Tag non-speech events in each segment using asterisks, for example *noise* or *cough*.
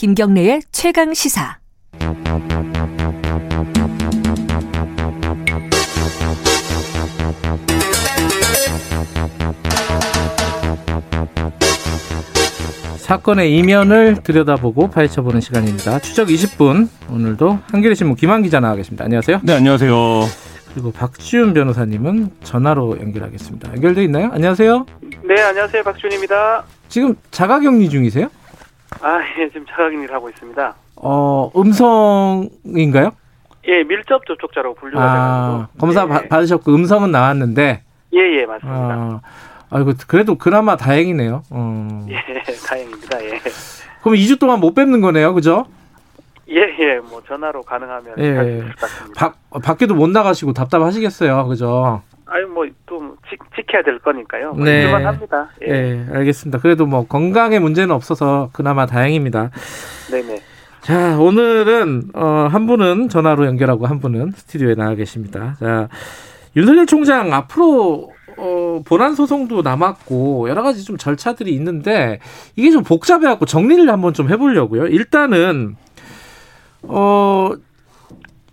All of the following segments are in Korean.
김경래의 최강 시사. 사건의 이면을 들여다보고 파헤쳐보는 시간입니다. 추적 20분 오늘도 한겨레 신문 김한 기자 나와 계십니다. 안녕하세요. 네, 안녕하세요. 그리고 박지훈 변호사님은 전화로 연결하겠습니다. 연결돼 있나요? 안녕하세요. 네, 안녕하세요. 박준입니다. 지금 자가격리 중이세요? 아, *laughs* 예, 지금 자가격리를 하고 있습니다. 어, 음성인가요? 예, 밀접 접촉자라고 분류가 아, 돼가지고. 검사 예, 바- 받으셨고 음성은 나왔는데, 예, 예, 맞습니다. 아, 아이고 그래도 그나마 다행이네요. 어. 예, *laughs* 다행입니다. 예. 그럼 2주 동안 못 뵙는 거네요, 그죠? 예, 예, 뭐 전화로 가능하면 예. 같습니다. 밖 밖에도 못 나가시고 답답하시겠어요, 그죠? 아유, 뭐또 지켜야 될 거니까요. 뭐 네. 합니다. 예, 예, 알겠습니다. 그래도 뭐 건강에 문제는 없어서 그나마 다행입니다. 네, 네. 자, 오늘은 어, 한 분은 전화로 연결하고 한 분은 스튜디오에 나와 계십니다. 자, 윤석열 총장 앞으로 어, 본안 소송도 남았고 여러 가지 좀 절차들이 있는데 이게 좀 복잡해 갖고 정리를 한번 좀 해보려고요. 일단은 어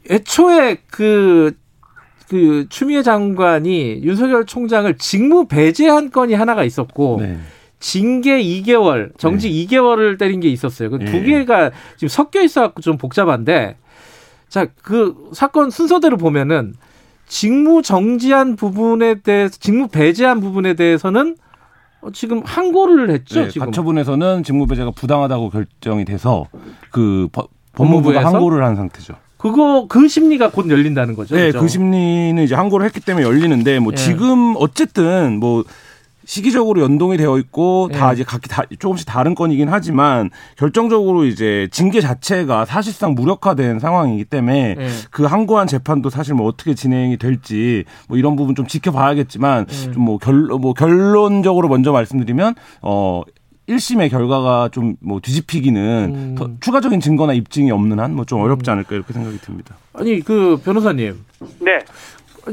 애초에 그 그 추미애 장관이 윤석열 총장을 직무 배제한 건이 하나가 있었고 네. 징계 2개월, 정지 2개월을 때린 게 있었어요. 그두 네. 개가 지금 섞여 있어갖고 좀 복잡한데, 자, 그 사건 순서대로 보면은 직무 정지한 부분에 대해서, 직무 배제한 부분에 대해서는 어, 지금 항고를 했죠, 네, 지금. 가처분에서는 직무배제가 부당하다고 결정이 돼서 그 법- 법무부가? 항고를 한 상태죠. 그거, 그 심리가 곧 열린다는 거죠. 네, 그죠? 그 심리는 이제 항고를 했기 때문에 열리는데 뭐 예. 지금 어쨌든 뭐 시기적으로 연동이 되어 있고 다 예. 이제 각기 다 조금씩 다른 건이긴 하지만 결정적으로 이제 징계 자체가 사실상 무력화된 상황이기 때문에 예. 그 항고한 재판도 사실 뭐 어떻게 진행이 될지 뭐 이런 부분 좀 지켜봐야겠지만 음. 좀뭐 결 뭐 결론적으로 먼저 말씀드리면 어 1심의 결과가 좀 뭐 뒤집히기는 음. 더 추가적인 증거나 입증이 없는 한 뭐 좀 어렵지 않을까 이렇게 생각이 듭니다. 아니, 그 변호사님. 네,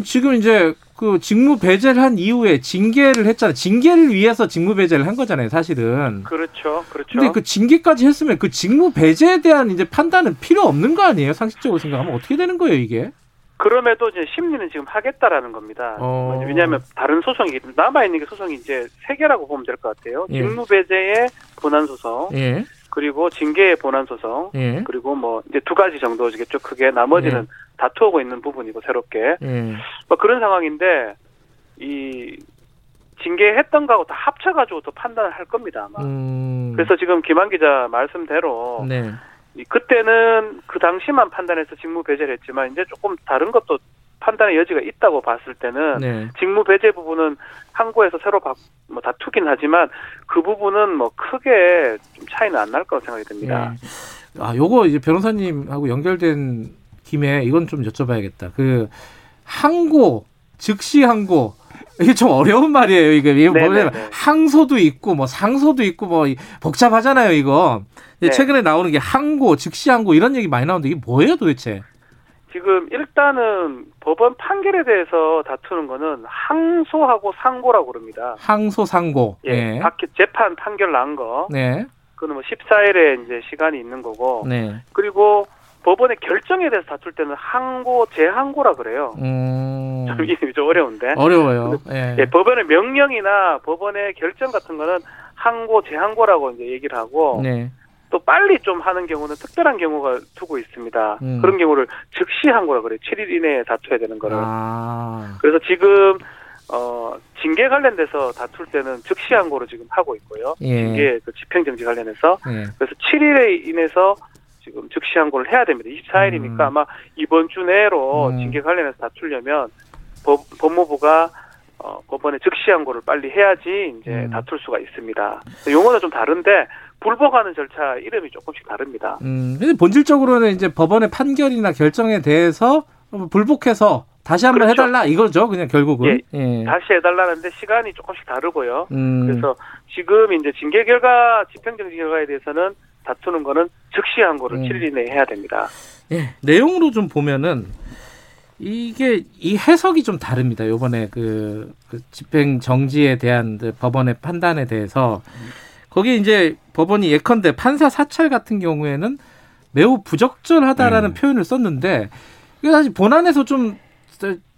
지금 이제 그 직무 배제를 한 이후에 징계를 했잖아요. 징계를 위해서 직무 배제를 한 거잖아요, 사실은. 그렇죠, 그렇죠. 근데 그 징계까지 했으면 그 직무 배제에 대한 이제 판단은 필요 없는 거 아니에요? 상식적으로 생각하면 어떻게 되는 거예요, 이게? 그럼에도 이제 심리는 지금 하겠다라는 겁니다. 어. 왜냐하면 다른 소송이 남아 있는 게 소송이 이제 세 개라고 보면 될 것 같아요. 예. 직무 배제의 본안 소송, 예. 그리고 징계의 본안 소송, 예. 그리고 뭐 이제 두 가지 정도겠죠. 크게 나머지는 다투고 있는 부분이고 새롭게 예. 뭐 그런 상황인데 이 징계했던 거하고 다 합쳐가지고 또 판단을 할 겁니다 아마. 음. 그래서 지금 김한 기자 말씀대로 네. 이 그때는 그 당시만 판단해서 직무 배제를 했지만 이제 조금 다른 것도 판단의 여지가 있다고 봤을 때는 네. 직무 배제 부분은 항고에서 새로 바, 뭐 다투긴 하지만 그 부분은 뭐 크게 좀 차이는 안 날 거라고 생각이 듭니다. 예. 아, 요거 이제 변호사님하고 연결된 김에 이건 좀 여쭤봐야겠다. 그 항고, 즉시 항고. 이게 좀 어려운 말이에요. 이게 네네네. 뭐냐면 항소도 있고 뭐 상소도 있고 뭐 이- 복잡하잖아요. 이거 네. 최근에 나오는 게 항고, 즉시 항고 이런 얘기 많이 나오는데 이게 뭐예요, 도대체? 지금 일단은 법원 판결에 대해서 다투는 거는 항소하고 상고라고 그럽니다. 항소, 상고. 예, 예. 밖에 재판 판결 난 거, 네, 그는 뭐 14일에 이제 시간이 있는 거고, 네. 그리고 법원의 결정에 대해서 다툴 때는 항고, 재항고라 그래요. 음, 좀 이름이 좀 어려운데. 어려워요. 예. 예, 법원의 명령이나 법원의 결정 같은 거는 항고, 재항고라고 이제 얘기를 하고, 네. 또 빨리 좀 하는 경우는 특별한 경우가 두고 있습니다. 음. 그런 경우를 즉시 항고라 그래요. 7일 이내에 다투야 되는 거를. 아, 그래서 지금 어 징계 관련돼서 다툴 때는 즉시 항고로 지금 하고 있고요. 예. 징계 그 집행정지 관련해서 예. 그래서 7일에 인해서 지금 즉시 항고를 해야 됩니다. 24일이니까 음. 아마 이번 주 내로 음. 징계 관련해서 다투려면 법, 법무부가 어, 법원에 즉시 항고를 빨리 해야지 이제 음. 다툴 수가 있습니다. 용어는 좀 다른데 불복하는 절차 이름이 조금씩 다릅니다. 음, 근데 본질적으로는 이제 법원의 판결이나 결정에 대해서 불복해서 다시 한번 그렇죠. 해달라 이거죠, 그냥 결국은. 예. 다시 해달라는데 시간이 조금씩 다르고요. 음, 그래서 지금 이제 징계 결과, 집행정지 결과에 대해서는 다투는 거는 즉시 항고를 음. 7일 이내에 해야 됩니다. 예, 내용으로 좀 보면은 이게 이 해석이 좀 다릅니다. 요번에 그, 그 집행 정지에 대한 그 법원의 판단에 대해서 거기 이제 법원이 예컨대 판사 사찰 같은 경우에는 매우 부적절하다라는 네. 표현을 썼는데 이게 사실 본안에서 좀,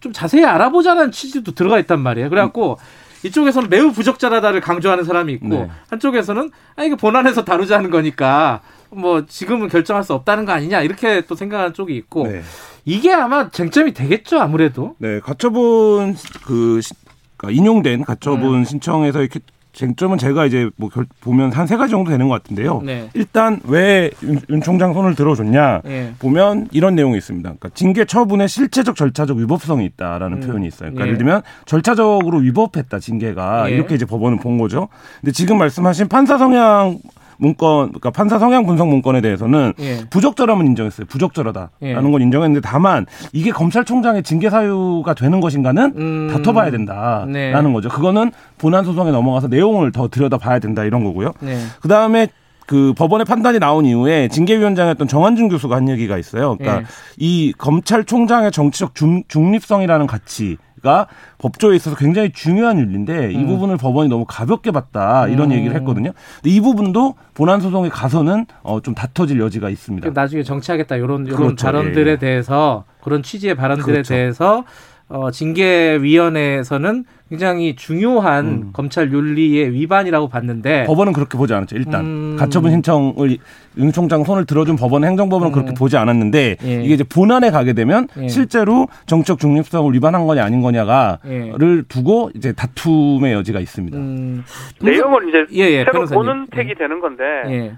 좀 자세히 알아보자는 취지도 들어가 있단 말이에요. 그래갖고 이쪽에서는 매우 부적절하다를 강조하는 사람이 있고 네. 한쪽에서는 아 이게 본안에서 다루자는 거니까 뭐 지금은 결정할 수 없다는 거 아니냐 이렇게 또 생각하는 쪽이 있고 네. 이게 아마 쟁점이 되겠죠 아무래도 네, 가처분 그 시- 그러니까 인용된 가처분 음. 신청에서 이렇게 쟁점은 제가 이제 뭐 결, 보면 한 세 가지 정도 되는 것 같은데요. 네. 일단 왜 윤, 윤 총장 손을 들어줬냐 예. 보면 이런 내용이 있습니다. 그러니까 징계 처분에 실체적 절차적 위법성이 있다라는 음. 표현이 있어요. 그러니까 예. 예를 들면 절차적으로 위법했다 징계가 예. 이렇게 이제 법원은 본 거죠. 근데 지금 말씀하신 판사 성향 문건, 그러니까 판사 성향 분석 문건에 대해서는 예. 부적절함은 인정했어요. 부적절하다라는 예. 건 인정했는데 다만 이게 검찰총장의 징계 사유가 되는 것인가는 음. 다퉈봐야 된다라는 네. 거죠. 그거는 본안 소송에 넘어가서 내용을 더 들여다봐야 된다 이런 거고요. 네. 그 다음에 그 법원의 판단이 나온 이후에 징계위원장이었던 정한준 교수가 한 얘기가 있어요. 그러니까 예. 이 검찰총장의 정치적 중, 중립성이라는 가치 가 법조에 있어서 굉장히 중요한 윤리인데 이 음. 부분을 법원이 너무 가볍게 봤다 이런 음. 얘기를 했거든요. 근데 이 부분도 본안 소송에 가서는 어, 좀 다퉈질 여지가 있습니다. 나중에 정치하겠다 이런 이런 그렇죠. 발언들에 예, 예. 대해서 그런 취지의 발언들에 그렇죠. 대해서 어, 징계위원회에서는 굉장히 중요한 음. 검찰 윤리의 위반이라고 봤는데 법원은 그렇게 보지 않았죠. 일단 음. 가처분 신청을 윤 총장 손을 들어준 법원 행정법원은 음. 그렇게 보지 않았는데 예. 이게 이제 본안에 가게 되면 예. 실제로 정치적 중립성을 위반한 거냐 아닌 거냐가를 예. 두고 이제 다툼의 여지가 있습니다. 음, 내용을 이제 예, 예, 새로 변호사님. 보는 택이 되는 건데 예.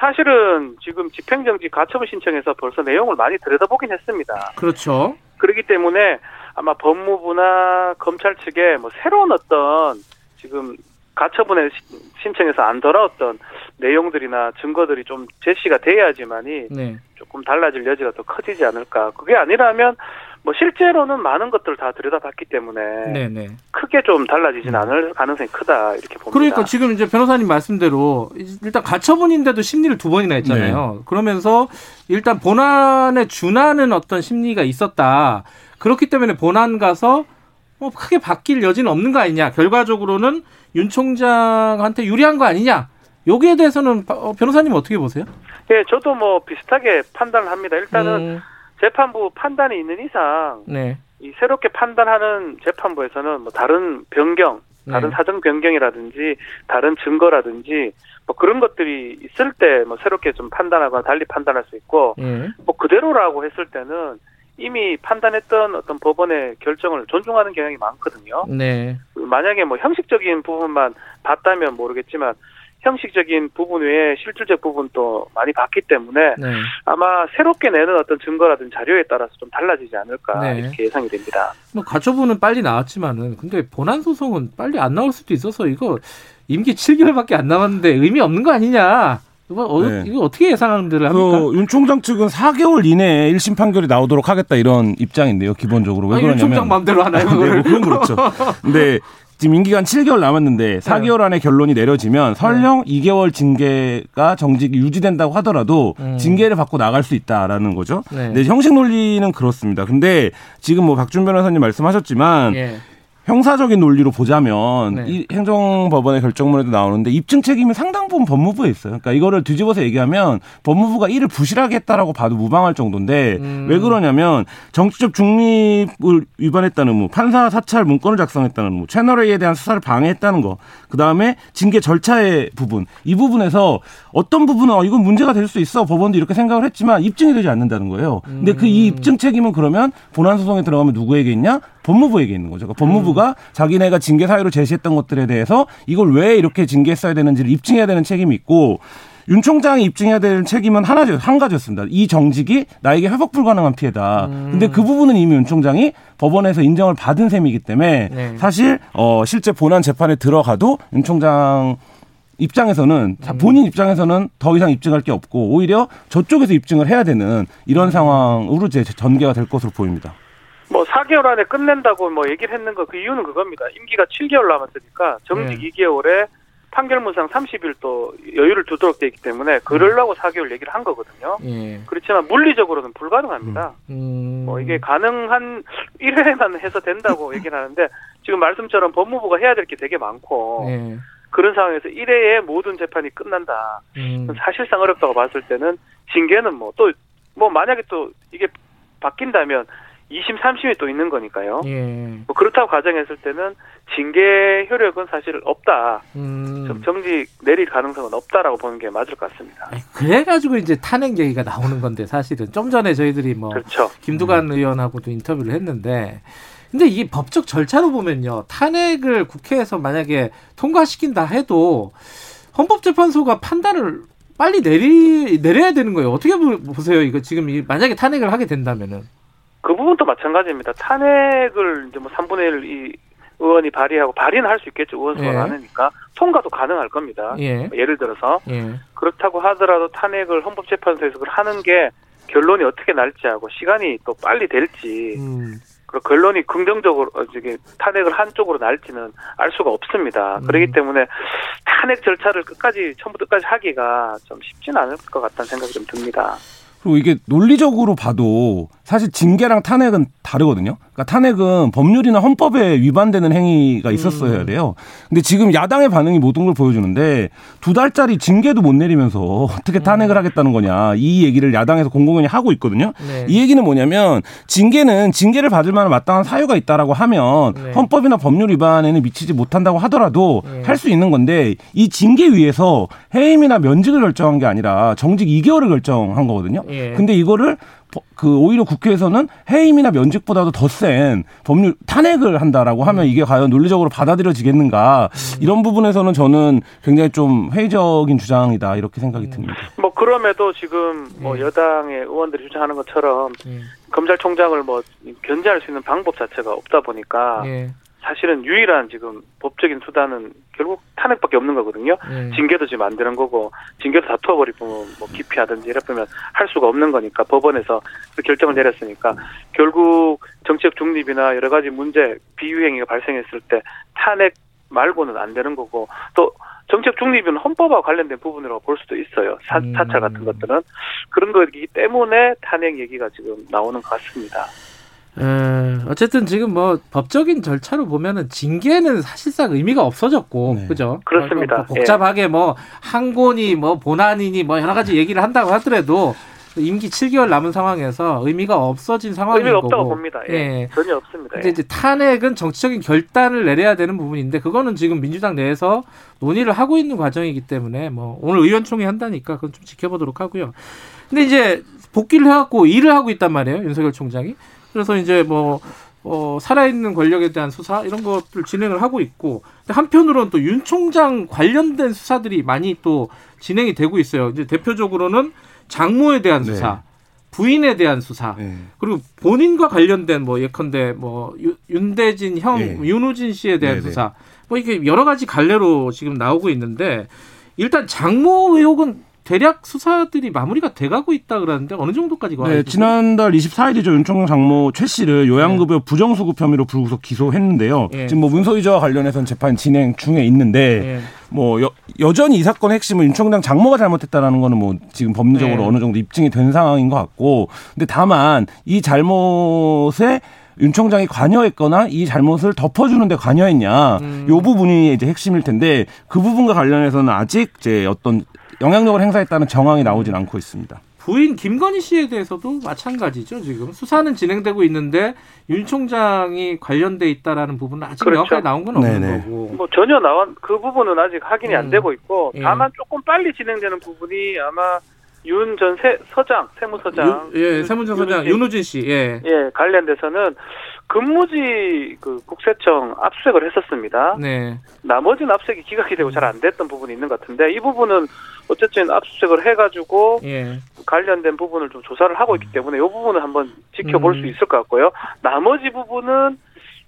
사실은 지금 집행정지 가처분 신청에서 벌써 내용을 많이 들여다보긴 했습니다. 그렇죠. 그렇기 때문에 아마 법무부나 검찰 측에 뭐 새로운 어떤 지금 가처분에 시- 신청해서 안 돌아왔던 내용들이나 증거들이 좀 제시가 돼야지만이 네. 조금 달라질 여지가 더 커지지 않을까. 그게 아니라면 뭐 실제로는 많은 것들을 다 들여다봤기 때문에 네, 네. 크게 좀 달라지진 않을 가능성이 크다 이렇게 봅니다. 그러니까 지금 이제 변호사님 말씀대로 일단 가처분인데도 심리를 두 번이나 했잖아요. 그러면서 일단 본안에 준하는 어떤 심리가 있었다. 그렇기 때문에 본안 가서 뭐 크게 바뀔 여지는 없는 거 아니냐. 결과적으로는 윤 총장한테 유리한 거 아니냐. 여기에 대해서는 어, 변호사님 어떻게 보세요? 예, 저도 뭐 비슷하게 판단을 합니다. 일단은 음, 재판부 판단이 있는 이상 네. 이 새롭게 판단하는 재판부에서는 뭐 다른 변경, 다른 네. 사정 변경이라든지 다른 증거라든지 뭐 그런 것들이 있을 때 뭐 새롭게 좀 판단하거나 달리 판단할 수 있고 예. 뭐 그대로라고 했을 때는 이미 판단했던 어떤 법원의 결정을 존중하는 경향이 많거든요. 네. 만약에 뭐 형식적인 부분만 봤다면 모르겠지만 형식적인 부분 외에 실질적 부분도 많이 봤기 때문에 네. 아마 새롭게 내는 어떤 증거라든지 자료에 따라서 좀 달라지지 않을까 네. 이렇게 예상이 됩니다. 뭐 가처분은 빨리 나왔지만은 근데 본안 소송은 빨리 안 나올 수도 있어서 이거 임기 7개월밖에 안 남았는데 의미 없는 거 아니냐? 이거, 어, 네. 이거 어떻게 예상들을 합니까? 그 윤 총장 측은 4개월 이내에 1심 판결이 나오도록 하겠다 이런 입장인데요. 기본적으로 왜 아니, 윤 그러냐면 총장 마음대로 하나요? 네? 뭐 그건 그렇죠. *laughs* 근데 지금 임기간 7개월 남았는데 4개월 안에 결론이 내려지면 설령 2개월 징계가 정직이 유지된다고 하더라도 음. 징계를 받고 나갈 수 있다라는 거죠. 네. 근데 형식 논리는 그렇습니다. 근데 지금 뭐 박준 변호사님 말씀하셨지만 예. 형사적인 논리로 보자면 네. 이 행정법원의 결정문에도 나오는데 입증 책임이 상당 부분 법무부에 있어요. 그러니까 이거를 뒤집어서 얘기하면 법무부가 이를 부실하게 했다라고 봐도 무방할 정도인데 음. 왜 그러냐면 정치적 중립을 위반했다는 뭐 판사 사찰 문건을 작성했다는 뭐 채널 A에 대한 수사를 방해했다는 거. 그다음에 징계 절차의 부분. 이 부분에서 어떤 부분은 어, 이건 문제가 될 수 있어. 법원도 이렇게 생각을 했지만 입증이 되지 않는다는 거예요. 근데 그 이 입증 책임은 그러면 본안 소송에 들어가면 누구에게 있냐? 법무부에게 있는 거죠. 그러니까 법무부 가 자기네가 징계 사유로 제시했던 것들에 대해서 이걸 왜 이렇게 징계했어야 되는지를 입증해야 되는 책임이 있고 윤 총장이 입증해야 되는 책임은 하나죠. 한 가지였습니다. 이 정직이 나에게 회복 불가능한 피해다. 근데 그 부분은 이미 윤 총장이 법원에서 인정을 받은 셈이기 때문에 네. 사실 어 실제 본안 재판에 들어가도 윤 총장 입장에서는 자, 본인 입장에서는 더 이상 입증할 게 없고 오히려 저쪽에서 입증을 해야 되는 이런 상황으로 이제 전개가 될 것으로 보입니다. 뭐 4개월 안에 끝낸다고 뭐 얘기를 했는 거 그 이유는 그겁니다. 임기가 7개월 남았으니까 정직 네. 2개월에 판결문상 30일 또 여유를 두도록 돼 있기 때문에 그러려고 4개월 얘기를 한 거거든요. 예. 그렇지만 물리적으로는 불가능합니다. 음. 뭐 이게 가능한 *laughs* 1회만 해서 된다고 *laughs* 얘기를 하는데 지금 말씀처럼 법무부가 해야 될 게 되게 많고 예. 그런 상황에서 1회에 모든 재판이 끝난다. 음. 사실상 어렵다고 봤을 때는 징계는 뭐 또뭐 만약에 또 이게 바뀐다면 2심, 3심이 또 있는 거니까요. 예. 뭐 그렇다고 가정했을 때는 징계 효력은 사실 없다. 음. 좀 정지 내릴 가능성은 없다라고 보는 게 맞을 것 같습니다. 그래가지고 이제 탄핵 얘기가 나오는 건데 사실은 좀 전에 저희들이 뭐 그렇죠. 김두관 의원하고도 인터뷰를 했는데 근데 이게 법적 절차로 보면요 탄핵을 국회에서 만약에 통과시킨다 해도 헌법재판소가 판단을 빨리 내리 내려야 되는 거예요. 어떻게 보- 보세요? 이거 지금 이- 만약에 탄핵을 하게 된다면은 그 부분도 마찬가지입니다. 탄핵을 이제 뭐 3분의 1 이 의원이 발의하고 발의는 할 수 있겠죠. 의원수가 예. 많으니까 통과도 가능할 겁니다. 예 예를 들어서 예. 그렇다고 하더라도 탄핵을 헌법재판소에서 그걸 하는 게 결론이 어떻게 날지 하고 시간이 또 빨리 될지 음. 그리고 결론이 긍정적으로 어, 저기 탄핵을 한쪽으로 날지는 알 수가 없습니다. 음. 그렇기 때문에 탄핵 절차를 끝까지 처음부터 끝까지 하기가 좀 쉽지는 않을 것 같다는 생각이 좀 듭니다. 그리고 이게 논리적으로 봐도 사실 징계랑 탄핵은 다르거든요. 그러니까 탄핵은 법률이나 헌법에 위반되는 행위가 있었어야 음. 돼요. 근데 지금 야당의 반응이 모든 걸 보여주는데 두 달짜리 징계도 못 내리면서 어떻게 탄핵을 하겠다는 거냐 이 얘기를 야당에서 공공연히 하고 있거든요. 네. 이 얘기는 뭐냐면 징계는 징계를 받을 만한 마땅한 사유가 있다라고 하면 네. 헌법이나 법률 위반에는 미치지 못한다고 하더라도 네. 할수 있는 건데 이 징계 위에서 해임이나 면직을 결정한 게 아니라 정직 2개월을 결정한 거거든요. 예. 근데 이거를 버- 그 오히려 국회에서는 해임이나 면직보다도 더 센 법률 탄핵을 한다라고 하면 이게 과연 논리적으로 받아들여지겠는가 이런 부분에서는 저는 굉장히 좀 회의적인 주장이다 이렇게 생각이 듭니다. 뭐 그럼에도 지금 뭐 예. 여당의 의원들이 주장하는 것처럼 예. 검찰총장을 뭐 견제할 수 있는 방법 자체가 없다 보니까 예. 사실은 유일한 지금 법적인 수단은 결국 탄핵밖에 없는 거거든요. 예. 징계도 지금 안 되는 거고 징계도 다투어버리고 뭐 기피하든지 이랬으면 할 수가 없는 거니까 법원에서 그 결정을 내렸으니까 결국 정치적 중립이나 여러 가지 문제 비유행위가 발생했을 때 탄핵 말고는 안 되는 거고 또 정치적 중립은 헌법과 관련된 부분이라고 볼 수도 있어요. 사, 음. 사찰 같은 것들은 그런 거이기 때문에 탄핵 얘기가 지금 나오는 것 같습니다. 에, 어쨌든 지금 뭐 법적인 절차로 보면은 징계는 사실상 의미가 없어졌고 네. 그죠? 그렇습니다. 뭐 복잡하게 뭐 항고니 뭐 본안이니 뭐 여러 가지 얘기를 한다고 하더라도 임기 7개월 남은 상황에서 의미가 없어진 상황인 의미가 거고. 없다고 봅니다. 예. 예. 전혀 없습니다. 근데 예. 이제 탄핵은 정치적인 결단을 내려야 되는 부분인데 그거는 지금 민주당 내에서 논의를 하고 있는 과정이기 때문에 뭐 오늘 의원총회 한다니까 그건 좀 지켜보도록 하고요. 근데 이제 복귀를 해갖고 일을 하고 있단 말이에요 윤석열 총장이. 그래서 이제 뭐 어, 살아있는 권력에 대한 수사 이런 것들 진행을 하고 있고 한편으로는 또 윤 총장 관련된 수사들이 많이 또 진행이 되고 있어요. 이제 대표적으로는 장모에 대한 네. 수사, 부인에 대한 수사, 네. 그리고 본인과 관련된 뭐 예컨대 뭐 유- 윤대진 형 예. 윤우진 씨에 대한 네네. 수사 뭐 이게 여러 가지 갈래로 지금 나오고 있는데 일단 장모 의혹은 대략 수사들이 마무리가 돼가고 있다 그러는데 어느 정도까지 가? 네, 지난달 24일이죠. 윤 총장 장모 최 씨를 요양급여 부정수급 혐의로 불구속 기소했는데요. 예. 지금 뭐 문서위조와 관련해서는 재판 진행 중에 있는데 예. 뭐 여, 여전히 이 사건의 핵심은 윤 총장 장모가 잘못했다라는 거는 뭐 지금 법리적으로 네. 어느 정도 입증이 된 상황인 것 같고 근데 다만 이 잘못에 윤 총장이 관여했거나 이 잘못을 덮어주는데 관여했냐 음. 요 부분이 이제 핵심일 텐데 그 부분과 관련해서는 아직 이제 어떤 영향력을 행사했다는 정황이 나오진 않고 있습니다. 부인 김건희 씨에 대해서도 마찬가지죠. 지금 수사는 진행되고 있는데 윤 총장이 관련돼 있다라는 부부분은 아직 그렇죠. 명확하게 나온 건 없는 네네. 거고. 뭐 전혀 나온 그 부분은 아직 확인이 음. 안 되고 있고 예. 다만 조금 빨리 진행되는 부분이 아마 윤 전 서장 세무서장 유- 예, 소장 윤우진 윤우진 씨. 예. 예 관련돼서는 근무지 그 국세청 압수색을 했었습니다. 네. 나머지는 압수색이 기각이 되고 잘 안 됐던 부분이 있는 것 같은데 이 부분은 어쨌든 압수색을 해가지고 예. 관련된 부분을 좀 조사를 하고 있기 때문에 이 부분은 한번 지켜볼 음. 수 있을 것 같고요. 나머지 부분은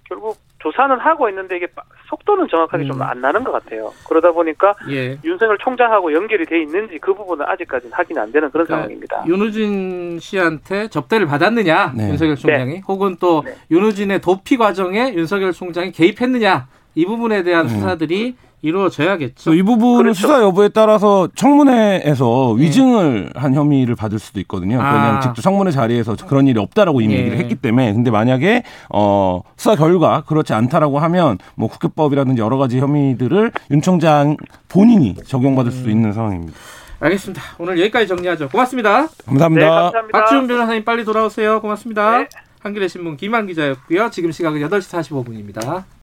결국 조사는 하고 있는데 이게 빠- 속도는 정확하게 음. 좀안 나는 것 같아요. 그러다 보니까 예. 윤석열 총장하고 연결이 돼 있는지 그 부분은 아직까지는 확인이 안 되는 그런 그러니까 상황입니다. 윤우진 씨한테 접대를 받았느냐 네. 윤석열 총장이 혹은 또 네. 윤우진의 도피 과정에 윤석열 총장이 개입했느냐 이 부분에 대한 네. 수사들이 이루어져야겠죠. 이 부분은 그렇죠. 수사 여부에 따라서 청문회에서 위증을 한 혐의를 받을 수도 있거든요. 네. 아. 그냥 직접 청문회 자리에서 그런 일이 없다라고 이미 예. 얘기를 했기 때문에 근데 만약에 어 수사 결과 그렇지 않다라고 하면 뭐 국회법이라든지 여러 가지 혐의들을 윤 총장 본인이 적용받을 음. 수도 있는 상황입니다. 알겠습니다. 오늘 여기까지 정리하죠. 고맙습니다. 감사합니다. 네, 감사합니다. 박지훈 변호사님 빨리 돌아오세요. 고맙습니다. 네. 한겨레 신문 김한 기자였고요. 지금 시각은 8시 45분입니다.